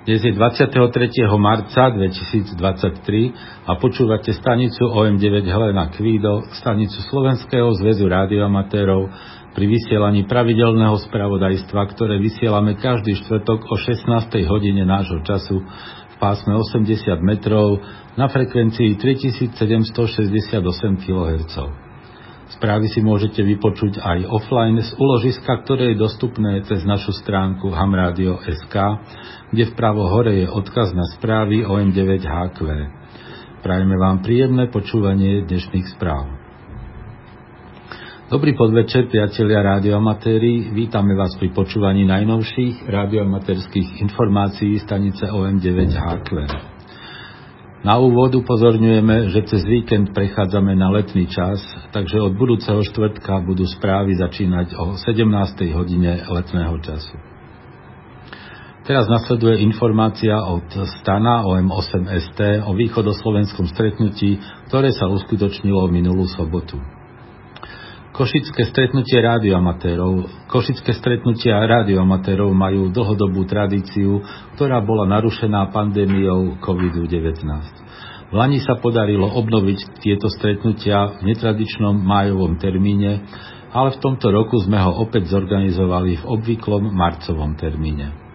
Dnes je 23. marca 2023 a počúvate stanicu OM9 Helena Kvído, stanicu Slovenského zväzu rádioamatérov pri vysielaní pravidelného spravodajstva, ktoré vysielame každý štvrtok o 16. hodine nášho času v pásme 80 metrov na frekvencii 3768 kHz. Správy si môžete vypočuť aj offline z uložiska, ktoré je dostupné cez našu stránku hamradio.sk, kde vpravo hore je odkaz na správy OM9HQ. Prajeme vám príjemné počúvanie dnešných správ. Dobrý podvečer, priatelia rádioamatéri. Vítame vás pri počúvaní najnovších rádioamatérských informácií stanice OM9HQ. Na úvod upozorňujeme, že cez víkend prechádzame na letný čas, takže od budúceho štvrtka budú správy začínať o 17. hodine letného času. Teraz nasleduje informácia od Stana OM8ST o východoslovenskom stretnutí, ktoré sa uskutočnilo minulú sobotu. Košické stretnutie rádioamatérov. Košické stretnutia rádioamatérov majú dlhodobú tradíciu, ktorá bola narušená pandémiou COVID-19. V Lani sa podarilo obnoviť tieto stretnutia v netradičnom májovom termíne, ale v tomto roku sme ho opäť zorganizovali v obvyklom marcovom termíne.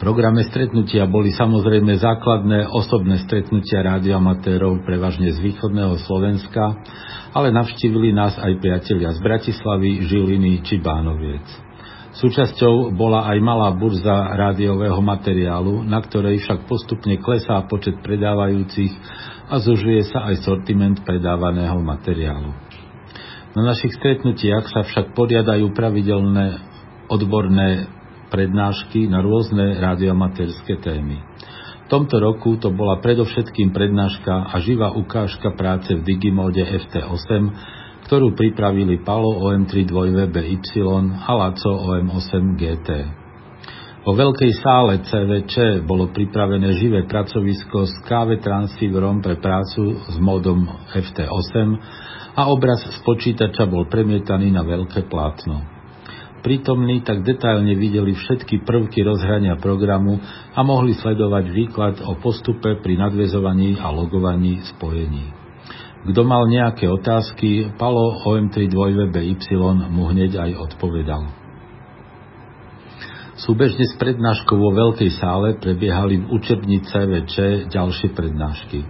Programe stretnutia boli samozrejme základné osobné stretnutia rádioamatérov prevažne z východného Slovenska, ale navštívili nás aj priatelia z Bratislavy, Žiliny či Bánoviec. Súčasťou bola aj malá burza rádiového materiálu, na ktorej však postupne klesá počet predávajúcich a zužuje sa aj sortiment predávaného materiálu. Na našich stretnutiach sa však poriadajú pravidelné odborné prednášky na rôzne radiomaterské témy tomto roku to bola predovšetkým prednáška a živá ukážka práce v Digimode FT8, ktorú pripravili Palo OM3 2VBY a Laco OM8 GT. Vo veľkej sále CVČ bolo pripravené živé pracovisko s KV transceiverom pre prácu s módom FT8 a obraz z počítača bol premietaný na veľké plátno. Prítomní tak detailne videli všetky prvky rozhrania programu a mohli sledovať výklad o postupe pri nadvezovaní a logovaní spojení. Kto mal nejaké otázky, Palo OM3 2VBY mu hneď aj odpovedal. Súbežne s prednáškou vo veľkej sále prebiehali v učebni CVČ ďalšie prednášky.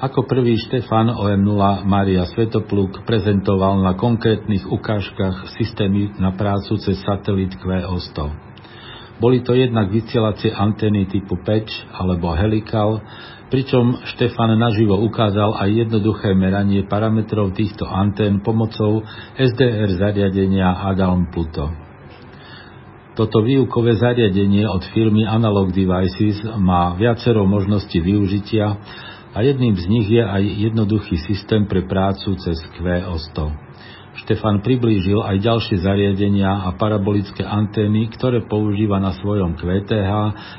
Ako prvý Štefan OM0 Maria Svetopluk prezentoval na konkrétnych ukážkach systémy na prácu cez satelit QO100. Boli to jednak vysielacie antény typu patch alebo helical, pričom Štefan naživo ukázal aj jednoduché meranie parametrov týchto antén pomocou SDR zariadenia Adalm Pluto. Toto výukové zariadenie od firmy Analog Devices má viacero možností využitia a jedným z nich je aj jednoduchý systém pre prácu cez QO100. Štefan priblížil aj ďalšie zariadenia a parabolické antény, ktoré používa na svojom QTH,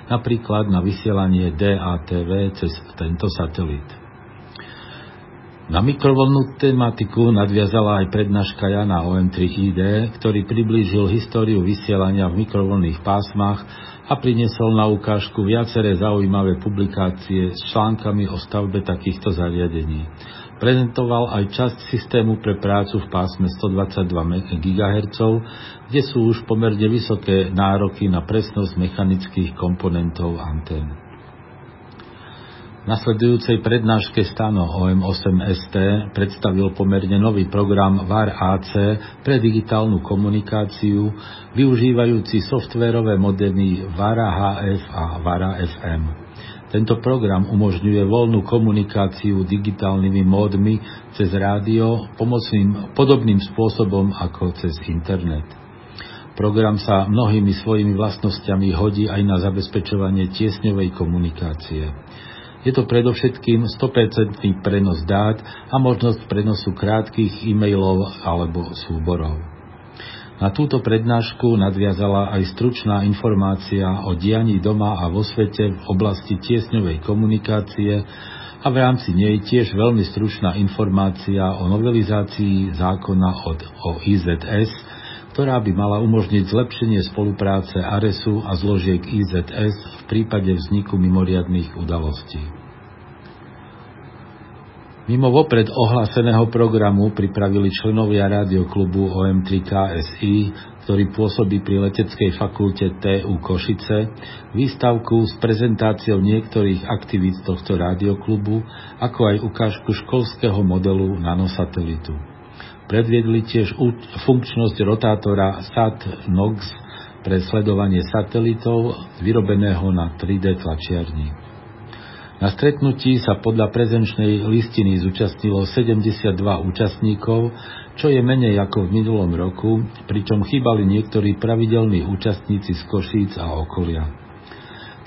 napríklad na vysielanie DATV cez tento satelit. Na mikrovlnú tematiku nadviazala aj prednáška Jana OM3ID, ktorý priblížil históriu vysielania v mikrovlnných pásmach a priniesol na ukážku viaceré zaujímavé publikácie s článkami o stavbe takýchto zariadení. Prezentoval aj časť systému pre prácu v pásme 122 GHz, kde sú už pomerne vysoké nároky na presnosť mechanických komponentov antén nasledujúcej prednáške Stano OM8ST predstavil pomerne nový program VAR AC pre digitálnu komunikáciu, využívajúci softverové modely VARA HF a VARA FM. Tento program umožňuje voľnú komunikáciu digitálnymi módmi cez rádio pomocným, podobným spôsobom ako cez internet. Program sa mnohými svojimi vlastnosťami hodí aj na zabezpečovanie tiesňovej komunikácie. Je to predovšetkým 100% prenos dát a možnosť prenosu krátkých e-mailov alebo súborov. Na túto prednášku nadviazala aj stručná informácia o dianí doma a vo svete v oblasti tiesňovej komunikácie a v rámci nej tiež veľmi stručná informácia o novelizácii zákona od, o IZS, ktorá by mala umožniť zlepšenie spolupráce ARESu a zložiek IZS v prípade vzniku mimoriadných udalostí. Mimo vopred ohláseného programu pripravili členovia rádioklubu OM3 KSI, ktorý pôsobí pri leteckej fakulte TU Košice, výstavku s prezentáciou niektorých aktivít tohto rádioklubu, ako aj ukážku školského modelu nanosatelitu. Predviedli tiež funkčnosť rotátora SAT-NOX pre sledovanie satelitov vyrobeného na 3D tlačiarni. Na stretnutí sa podľa prezenčnej listiny zúčastnilo 72 účastníkov, čo je menej ako v minulom roku, pričom chýbali niektorí pravidelní účastníci z Košíc a okolia.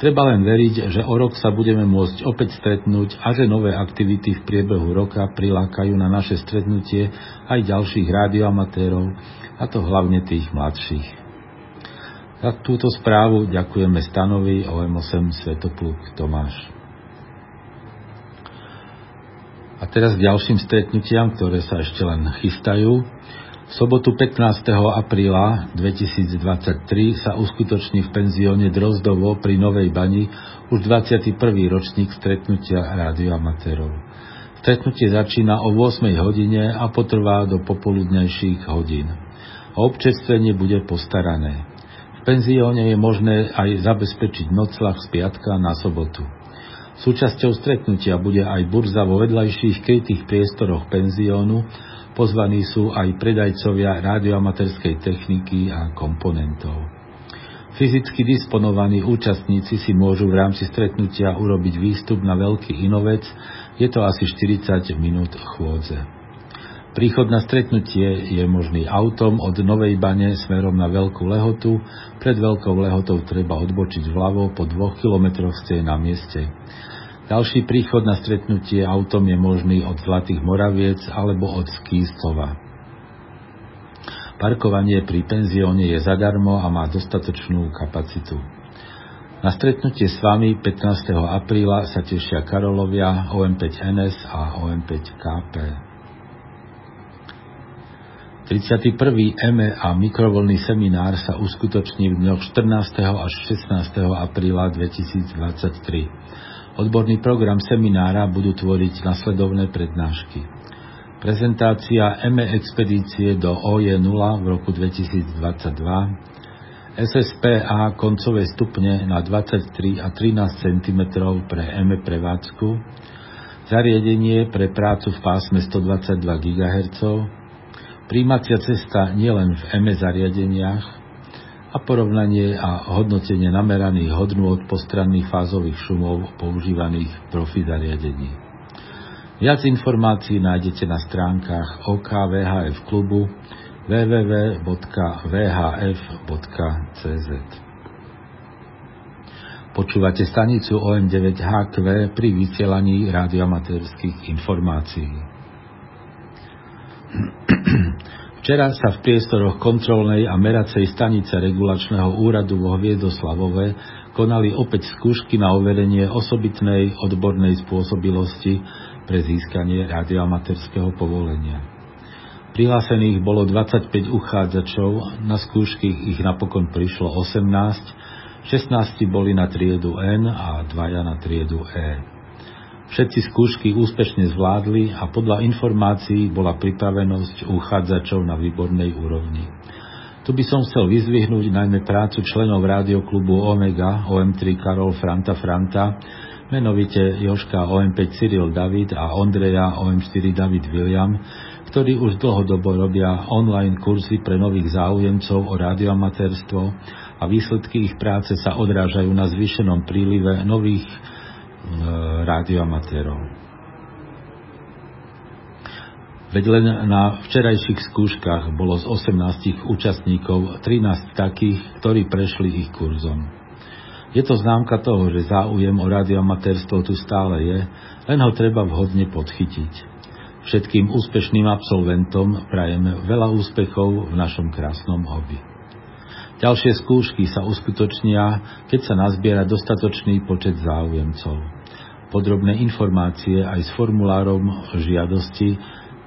Treba len veriť, že o rok sa budeme môcť opäť stretnúť a že nové aktivity v priebehu roka prilákajú na naše stretnutie aj ďalších rádioamatérov, a to hlavne tých mladších. Za túto správu ďakujeme stanovi OM8 Svetopluk Tomáš. A teraz k ďalším stretnutiam, ktoré sa ešte len chystajú. V sobotu 15. apríla 2023 sa uskutoční v penzióne Drozdovo pri Novej Bani už 21. ročník stretnutia rádioamatérov. Stretnutie začína o 8 hodine a potrvá do popoludnejších hodín. O občerstvenie bude postarané. V penzióne je možné aj zabezpečiť noclach z piatka na sobotu. Súčasťou stretnutia bude aj burza vo vedľajších krytých priestoroch penziónu, pozvaní sú aj predajcovia radioamaterskej techniky a komponentov. Fyzicky disponovaní účastníci si môžu v rámci stretnutia urobiť výstup na veľký inovec, je to asi 40 minút chôdze. Príchod na stretnutie je možný autom od Novej Bane smerom na Veľkú Lehotu. Pred Veľkou Lehotou treba odbočiť vľavo, po dvoch kilometroch ste na mieste. Ďalší príchod na stretnutie autom je možný od Zlatých Moraviec alebo od Skýstova. Parkovanie pri penzióne je zadarmo a má dostatočnú kapacitu. Na stretnutie s vami 15. apríla sa tešia Karolovia, OM5NS a OM5KP. 31. EME a mikrovolný seminár sa uskutoční v dňoch 14. až 16. apríla 2023. Odborný program seminára budú tvoriť nasledovné prednášky. Prezentácia ME expedície do OJ0 v roku 2022, SSPA koncové stupne na 23 a 13 cm pre ME prevádzku, zariadenie pre prácu v pásme 122 GHz, príjmacia cesta nielen v ME zariadeniach, a porovnanie a hodnotenie nameraných hodnôt postranných fázových šumov používaných profi zariadení. Viac informácií nájdete na stránkach OKVHF klubu www.vhf.cz Počúvate stanicu OM9HQ pri vysielaní radioamatérských informácií. Včera sa v priestoroch kontrolnej a meracej stanice regulačného úradu vo Hviezdoslavove konali opäť skúšky na overenie osobitnej odbornej spôsobilosti pre získanie radioamatérskeho povolenia. Prihlásených bolo 25 uchádzačov, na skúšky ich napokon prišlo 18, 16 boli na triedu N a dvaja na triedu E. Všetci skúšky úspešne zvládli a podľa informácií bola pripravenosť uchádzačov na výbornej úrovni. Tu by som chcel vyzvihnúť najmä prácu členov rádioklubu Omega OM3 Karol Franta Franta, menovite Joška OM5 Cyril David a Ondreja OM4 David William, ktorí už dlhodobo robia online kurzy pre nových záujemcov o radioamatérstvo a výsledky ich práce sa odrážajú na zvýšenom prílive nových rádioamatérov. Veď len na včerajších skúškach bolo z 18 účastníkov 13 takých, ktorí prešli ich kurzom. Je to známka toho, že záujem o radioamatérstvo tu stále je, len ho treba vhodne podchytiť. Všetkým úspešným absolventom prajeme veľa úspechov v našom krásnom hobby. Ďalšie skúšky sa uskutočnia, keď sa nazbiera dostatočný počet záujemcov. Podrobné informácie aj s formulárom žiadosti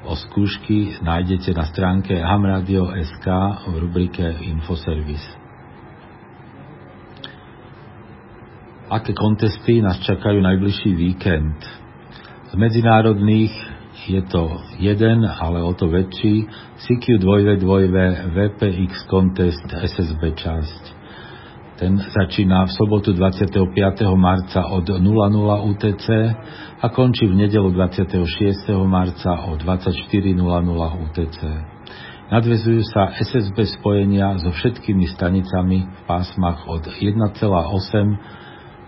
o skúšky nájdete na stránke hamradio.sk v rubrike Infoservice. Aké kontesty nás čakajú najbližší víkend? Z medzinárodných je to jeden, ale o to väčší CQ2V2 VPX Contest SSB časť. Ten začína v sobotu 25. marca od 00 UTC a končí v nedelu 26. marca o 24.00 UTC. Nadvezujú sa SSB spojenia so všetkými stanicami v pásmach od 1,8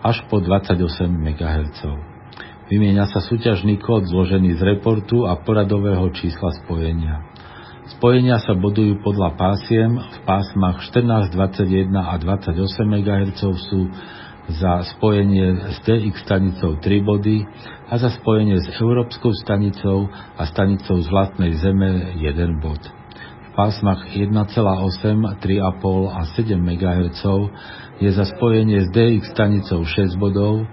až po 28 MHz. Vymieňa sa súťažný kód zložený z reportu a poradového čísla spojenia. Spojenia sa bodujú podľa pásiem, v pásmach 14, 21 a 28 MHz sú za spojenie s DX stanicou 3 body a za spojenie s Európskou stanicou a stanicou z vlastnej Zeme 1 bod. V pásmach 1,8, 3,5 a 7 MHz je za spojenie s DX stanicou 6 bodov,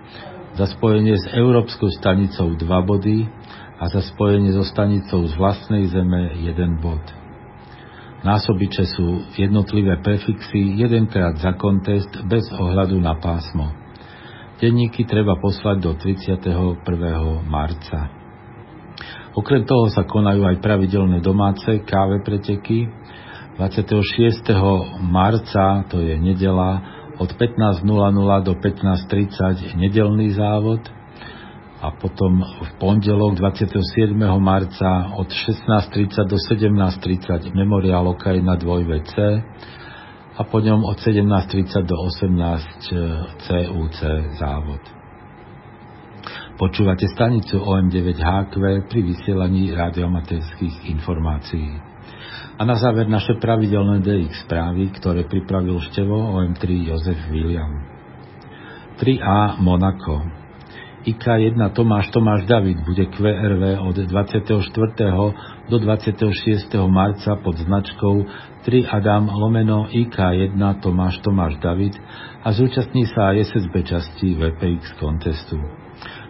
za spojenie s Európskou stanicou 2 body a za spojenie so stanicou z vlastnej zeme jeden bod. Násobiče sú jednotlivé prefixy jedenkrát za kontest bez ohľadu na pásmo. Denníky treba poslať do 31. marca. Okrem toho sa konajú aj pravidelné domáce káve preteky. 26. marca, to je nedela, od 15.00 do 15.30 nedelný závod – a potom v pondelok 27. marca od 16.30 do 17.30 memoriál na 2VC a po ňom od 17.30 do 18 CUC závod. Počúvate stanicu OM9HQ pri vysielaní radiomaterských informácií. A na záver naše pravidelné DX správy, ktoré pripravil števo OM3 Jozef William. 3A Monako IK1 Tomáš Tomáš David bude QRV od 24. do 26. marca pod značkou 3 Adam lomeno IK1 Tomáš Tomáš David a zúčastní sa aj SSB časti VPX kontestu.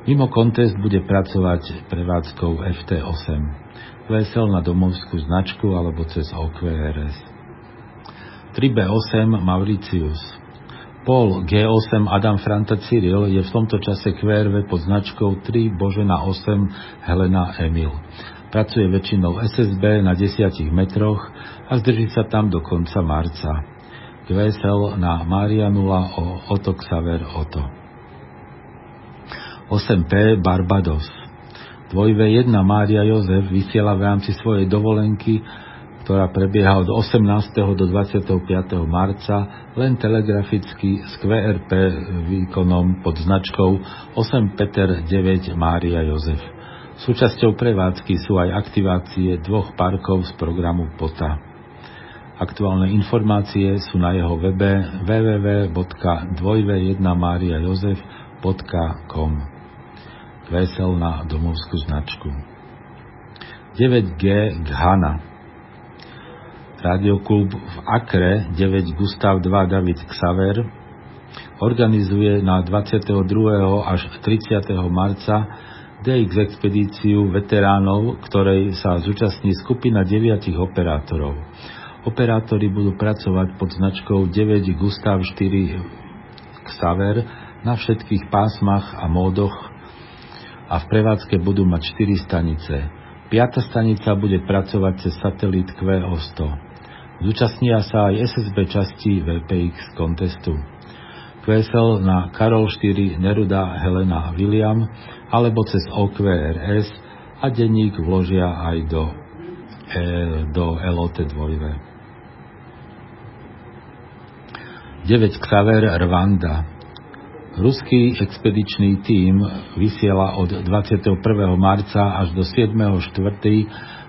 Mimo kontest bude pracovať prevádzkou FT8. VSL na domovskú značku alebo cez OQRS. 3B8 Mauritius Pol G8 Adam Franta Cyril je v tomto čase QRV pod značkou 3 Božena 8 Helena Emil. Pracuje väčšinou SSB na 10 metroch a zdrží sa tam do konca marca. QSL na Maria 0 o Oto Xaver Oto. 8P Barbados 2V1 Mária Jozef vysiela v rámci svojej dovolenky ktorá prebieha od 18. do 25. marca len telegraficky s QRP výkonom pod značkou 8 Peter 9 Mária Jozef. Súčasťou prevádzky sú aj aktivácie dvoch parkov z programu POTA. Aktuálne informácie sú na jeho webe www.2v1mariajozef.com Vesel na domovskú značku. 9G Ghana Radioklub v Akre 9 Gustav 2 David Xaver organizuje na 22. až 30. marca DX expedíciu veteránov, ktorej sa zúčastní skupina 9 operátorov. Operátori budú pracovať pod značkou 9 Gustav 4 Xaver na všetkých pásmach a módoch a v prevádzke budú mať 4 stanice. Piata stanica bude pracovať cez satelit QO100. Zúčastnia sa aj SSB časti VPX kontestu. QSL na Karol 4 Neruda Helena William alebo cez OQRS a denník vložia aj do, e, do LOT 2. 9 Xaver Rwanda Ruský expedičný tím vysiela od 21. marca až do 7.4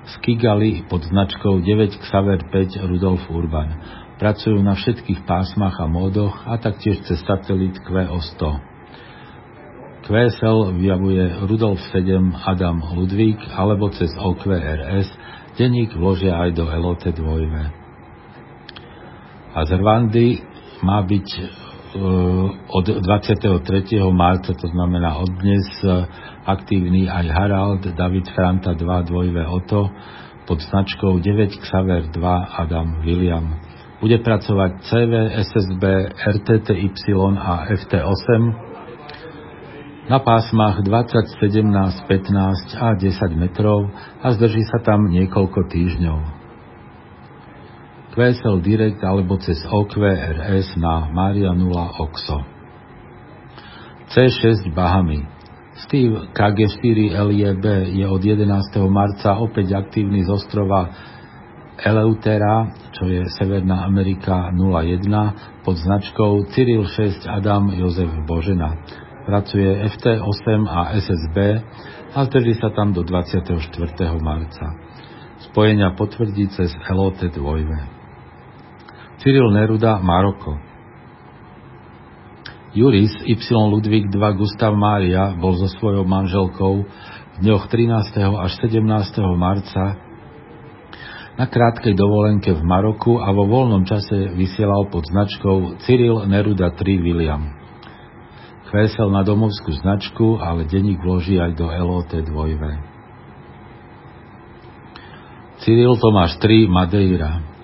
z Kigali pod značkou 9 Xaver 5 Rudolf Urban. Pracujú na všetkých pásmach a módoch a taktiež cez satelit QO100. QSL vyjavuje Rudolf 7 Adam Ludvík alebo cez OQRS, denník vložia aj do LOT 2. A z Rwandy má byť od 23. marca, to znamená od dnes, aktívny aj Harald, David Franta 2, dvojve Oto, pod značkou 9 Xaver 2 Adam William. Bude pracovať CV, SSB, RTTY a FT8 na pásmach 20, 17, 15 a 10 metrov a zdrží sa tam niekoľko týždňov. QSL Direct alebo cez OQRS na Maria 0 OXO. C6 Bahamy Steve KG4 LIEB je od 11. marca opäť aktívny z ostrova Eleutera, čo je Severná Amerika 01, pod značkou Cyril 6 Adam Jozef Božena. Pracuje FT8 a SSB a zdrží sa tam do 24. marca. Spojenia potvrdí cez LOT 2. Cyril Neruda Maroko Juris Y. Ludvík II Gustav Mária bol so svojou manželkou v dňoch 13. až 17. marca na krátkej dovolenke v Maroku a vo voľnom čase vysielal pod značkou Cyril Neruda 3 William. Kvésel na domovskú značku, ale denník vloží aj do LOT 2. Cyril Tomáš 3 Madeira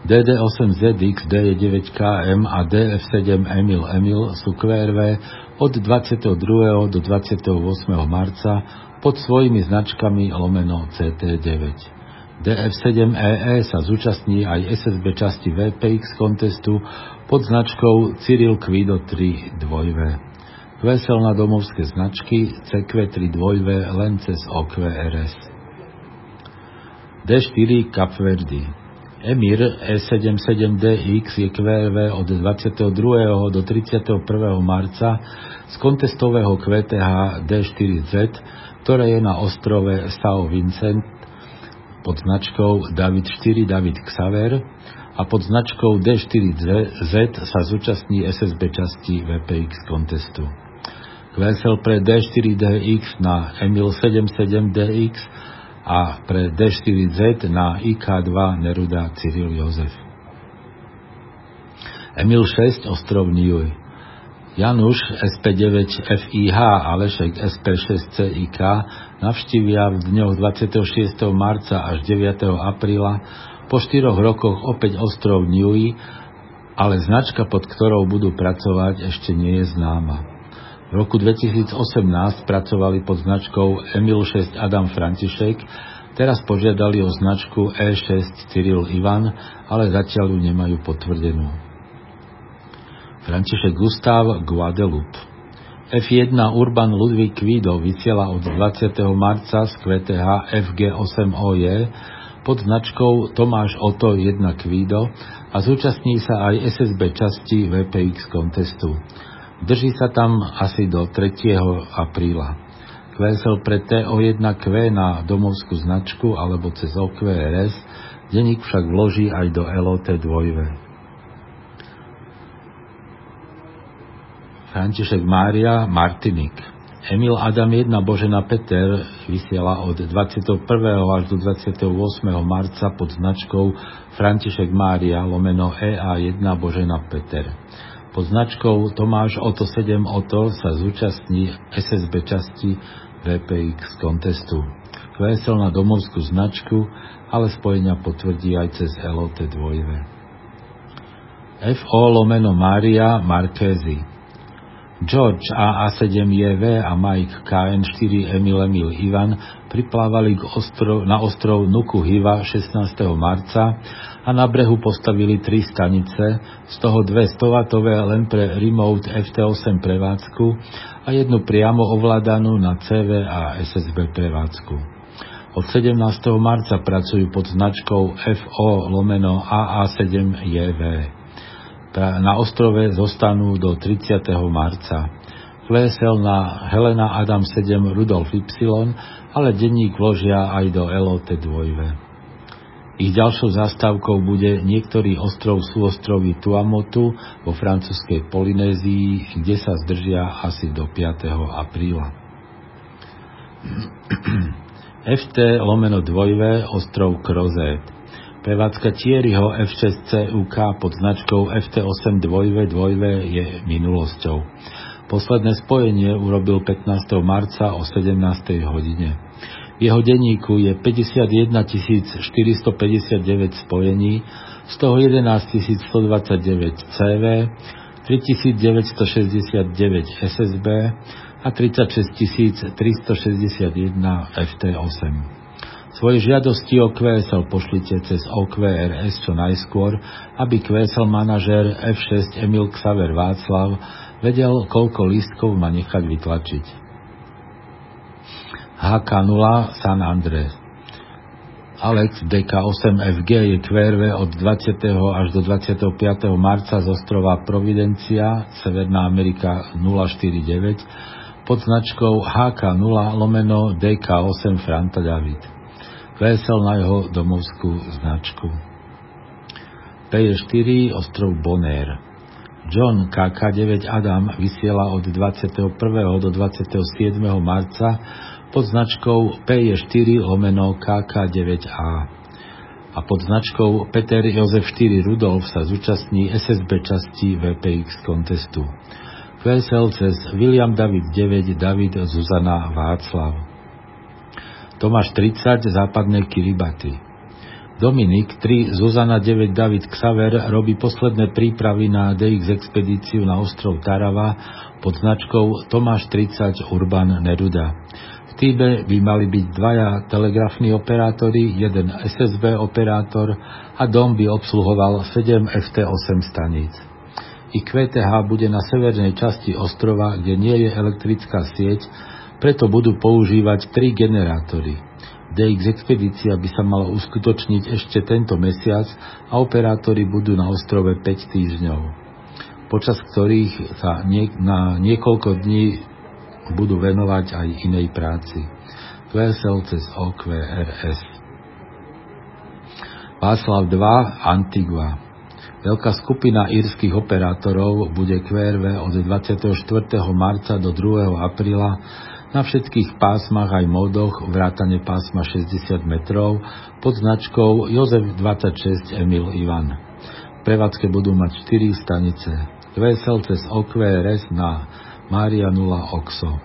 DD8ZX, D9KM a DF7 Emil Emil sú QRV od 22. do 28. marca pod svojimi značkami lomeno CT9. DF7EE e sa zúčastní aj SSB časti VPX kontestu pod značkou Cyril Quido 3 2 Vesel na domovské značky CQ3 2 len cez OQRS. D4 Capverdi Emir E77DX je QRV od 22. do 31. marca z kontestového QTH D4Z, ktoré je na ostrove Sao Vincent pod značkou David 4 David Xaver a pod značkou D4Z sa zúčastní SSB časti VPX kontestu. Kvesel pre D4DX na Emil 77DX a pre D4Z na IK2 Neruda Cyril Jozef. Emil 6 Ostrov Niuj Januš SP9 FIH a Lešek SP6 CIK navštívia v dňoch 26. marca až 9. apríla po štyroch rokoch opäť ostrov Niuj, ale značka, pod ktorou budú pracovať, ešte nie je známa. V roku 2018 pracovali pod značkou Emil 6 Adam František, teraz požiadali o značku E6 Cyril Ivan, ale zatiaľ ju nemajú potvrdenú. František Gustav Guadeloupe F1 Urban Ludvík Kvido vysiela od 20. marca z QTH FG8OJ pod značkou Tomáš Oto 1 Kvido a zúčastní sa aj SSB časti VPX kontestu. Drží sa tam asi do 3. apríla. Kvesel pre TO1Q na domovskú značku alebo cez OQRS, denník však vloží aj do LOT 2. František Mária Martinik Emil Adam 1 Božena Peter vysiela od 21. až do 28. marca pod značkou František Mária lomeno EA1 Božena Peter. Pod značkou Tomáš Oto 7 Oto sa zúčastní SSB časti VPX kontestu. Kvesel na domovskú značku, ale spojenia potvrdí aj cez LOT 2. FO lomeno Mária Markézy George AA7JV a Mike KN4 Emil Emil Ivan priplávali k ostrov, na ostrov Nuku Hiva 16. marca a na brehu postavili tri stanice, z toho dve 100W len pre remote FT8 prevádzku a jednu priamo ovládanú na CV a SSB prevádzku. Od 17. marca pracujú pod značkou FO lomeno AA7JV. Na ostrove zostanú do 30. marca. Klesel na Helena Adam 7 Rudolf Y, ale denník vložia aj do LOT 2. Ich ďalšou zastávkou bude niektorý ostrov súostrovy Tuamotu vo francúzskej Polynézii, kde sa zdržia asi do 5. apríla. FT lomeno dvojve ostrov Krozet. Prevádzka Thierryho F6C UK pod značkou FT8 2V 2V je minulosťou. Posledné spojenie urobil 15. marca o 17. hodine. V jeho denníku je 51 459 spojení, z toho 11 129 CV, 3969 SSB a 36 361 FT8. Svoje žiadosti o QSL pošlite cez OQRS čo najskôr, aby QSL manažer F6 Emil Xaver Václav vedel, koľko lístkov má nechať vytlačiť. HK0 San Andres Alex DK8FG je QRV od 20. až do 25. marca z ostrova Providencia, Severná Amerika 049 pod značkou HK0 lomeno DK8 Franta David vesel na jeho domovskú značku. P4 ostrov Bonaire. John KK9 Adam vysiela od 21. do 27. marca pod značkou P4 lomeno KK9A a pod značkou Peter Jozef 4 Rudolf sa zúčastní SSB časti VPX kontestu. VSL cez William David 9 David Zuzana Václav. Tomáš 30, západné Kiribati. Dominik 3, Zuzana 9, David Xaver robí posledné prípravy na DX expedíciu na ostrov Tarava pod značkou Tomáš 30 Urban Neruda. V týbe by mali byť dvaja telegrafní operátori, jeden SSB operátor a dom by obsluhoval 7 FT8 staníc. QTH bude na severnej časti ostrova, kde nie je elektrická sieť, preto budú používať tri generátory. DX expedícia by sa mala uskutočniť ešte tento mesiac a operátori budú na ostrove 5 týždňov, počas ktorých sa nie, na niekoľko dní budú venovať aj inej práci. QSL cez OQRS. Václav 2, Antigua. Veľká skupina írskych operátorov bude QRV od 24. marca do 2. apríla na všetkých pásmach aj módoch vrátane pásma 60 metrov pod značkou Jozef 26 Emil Ivan. V prevádzke budú mať 4 stanice. Vesel cez OQRS na Maria 0 Oxo.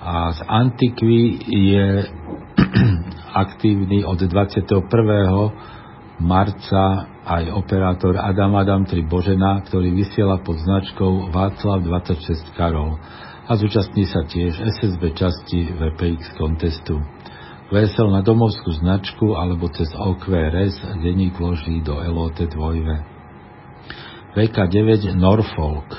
A z Antikvy je aktívny od 21. marca aj operátor Adam Adam 3 Božena, ktorý vysiela pod značkou Václav 26 Karol a zúčastní sa tiež SSB časti VPX kontestu. Vesel na domovskú značku alebo cez OQRS denník vloží do LOT 2. VK9 Norfolk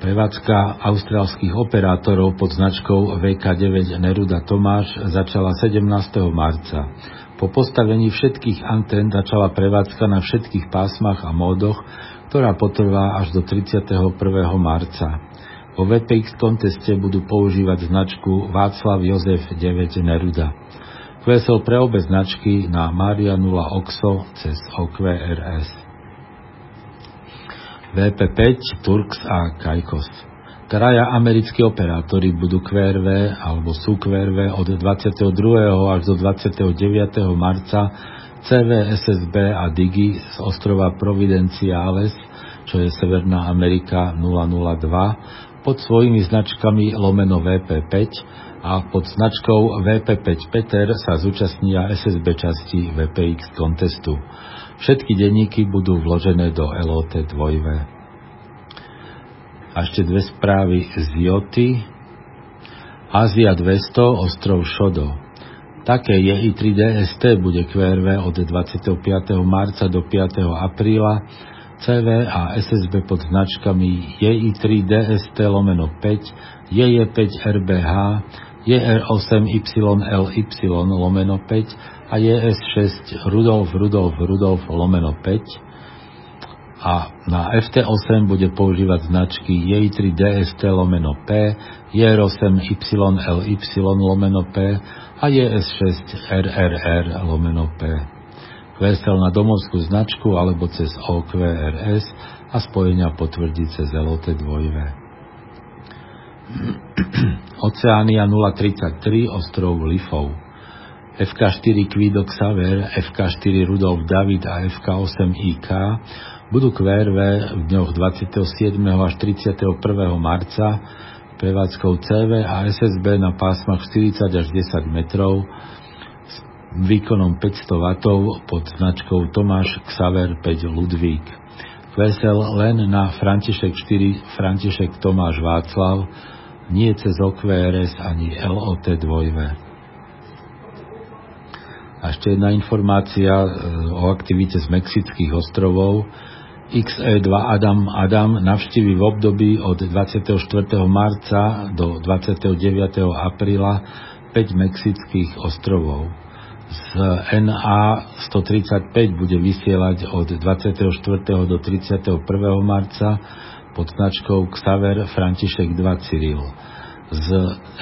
Prevádzka austrálskych operátorov pod značkou VK9 Neruda Tomáš začala 17. marca. Po postavení všetkých antén začala prevádzka na všetkých pásmach a módoch, ktorá potrvá až do 31. marca. Vo VPX konteste budú používať značku Václav Jozef 9 Neruda. Kvesel pre obe značky na Maria 0 Oxo cez OQRS. VP5, Turks a Kajkos. Traja americkí operátori budú QRV alebo sú QRV od 22. až do 29. marca CVSSB a Digi z ostrova Providenciales, čo je Severná Amerika 002 pod svojimi značkami lomeno VP5 a pod značkou VP5 Peter sa zúčastnia SSB časti VPX kontestu. Všetky denníky budú vložené do LOT 2 A ešte dve správy z Joty. Ázia 200, ostrov Šodo. Také je i 3 DST bude QRV od 25. marca do 5. apríla CV a SSB pod značkami JI3 DST lomeno 5, JE5 RBH, JR8YLY lomeno 5 a JS6 Rudolf Rudolf Rudolf lomeno 5 a na FT8 bude používať značky JI3 DST lomeno P, JR8YLY lomeno P a JS6 RRR lomeno P vesel na domovskú značku alebo cez OQRS a spojenia potvrdí cez LOT 2. Oceánia 033 ostrov Lifov. FK4 Kvídok Saver, FK4 Rudolf David a FK8 IK budú QRV v dňoch 27. až 31. marca prevádzkou CV a SSB na pásmach 40 až 10 metrov výkonom 500 W pod značkou Tomáš Xaver 5 Ludvík. Vesel len na František 4 František Tomáš Václav, nie cez OQRS ani LOT 2 a ešte jedna informácia e, o aktivite z Mexických ostrovov. XE2 Adam Adam navštívi v období od 24. marca do 29. apríla 5 mexických ostrovov. Z NA 135 bude vysielať od 24. do 31. marca pod značkou Xaver František 2 Cyril. Z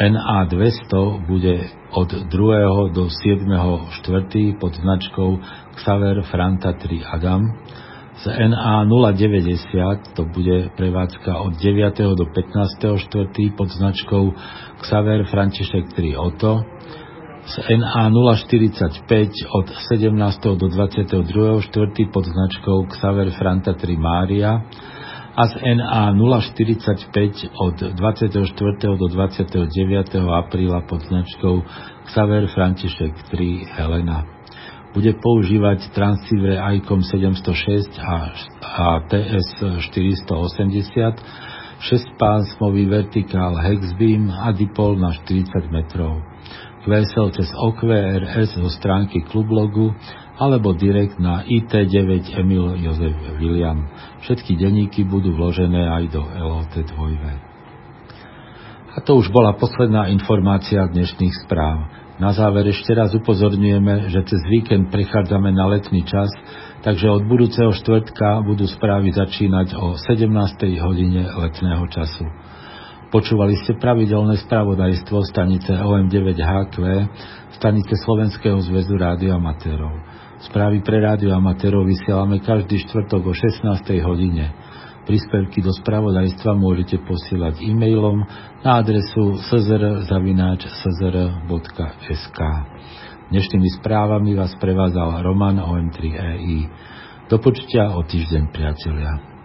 NA 200 bude od 2. do 7. 4. pod značkou Xaver Franta 3 Adam z NA 090 to bude prevádzka od 9. do 15. 4. pod značkou Xaver František 3 Oto, z NA 045 od 17. do 22. 4. pod značkou Xaver Franta 3 Mária a z NA 045 od 24. do 29. apríla pod značkou Xaver František 3 Helena bude používať transceiver ICOM 706 a, a TS 480, 6-pásmový vertikál Hexbeam a dipol na 40 metrov. QSL cez OQRS zo stránky klublogu alebo direkt na IT9 Emil Jozef William. Všetky denníky budú vložené aj do LOT 2. A to už bola posledná informácia dnešných správ. Na záver ešte raz upozorňujeme, že cez víkend prechádzame na letný čas, takže od budúceho štvrtka budú správy začínať o 17. hodine letného času. Počúvali ste pravidelné spravodajstvo stanice OM9HQ, stanice Slovenského zväzu rádioamatérov. Správy pre rádioamatérov vysielame každý štvrtok o 16. hodine. Príspevky do spravodajstva môžete posielať e-mailom na adresu szr.sk. Dnešnými správami vás prevádzal Roman OM3EI. Do počutia o týždeň, priatelia.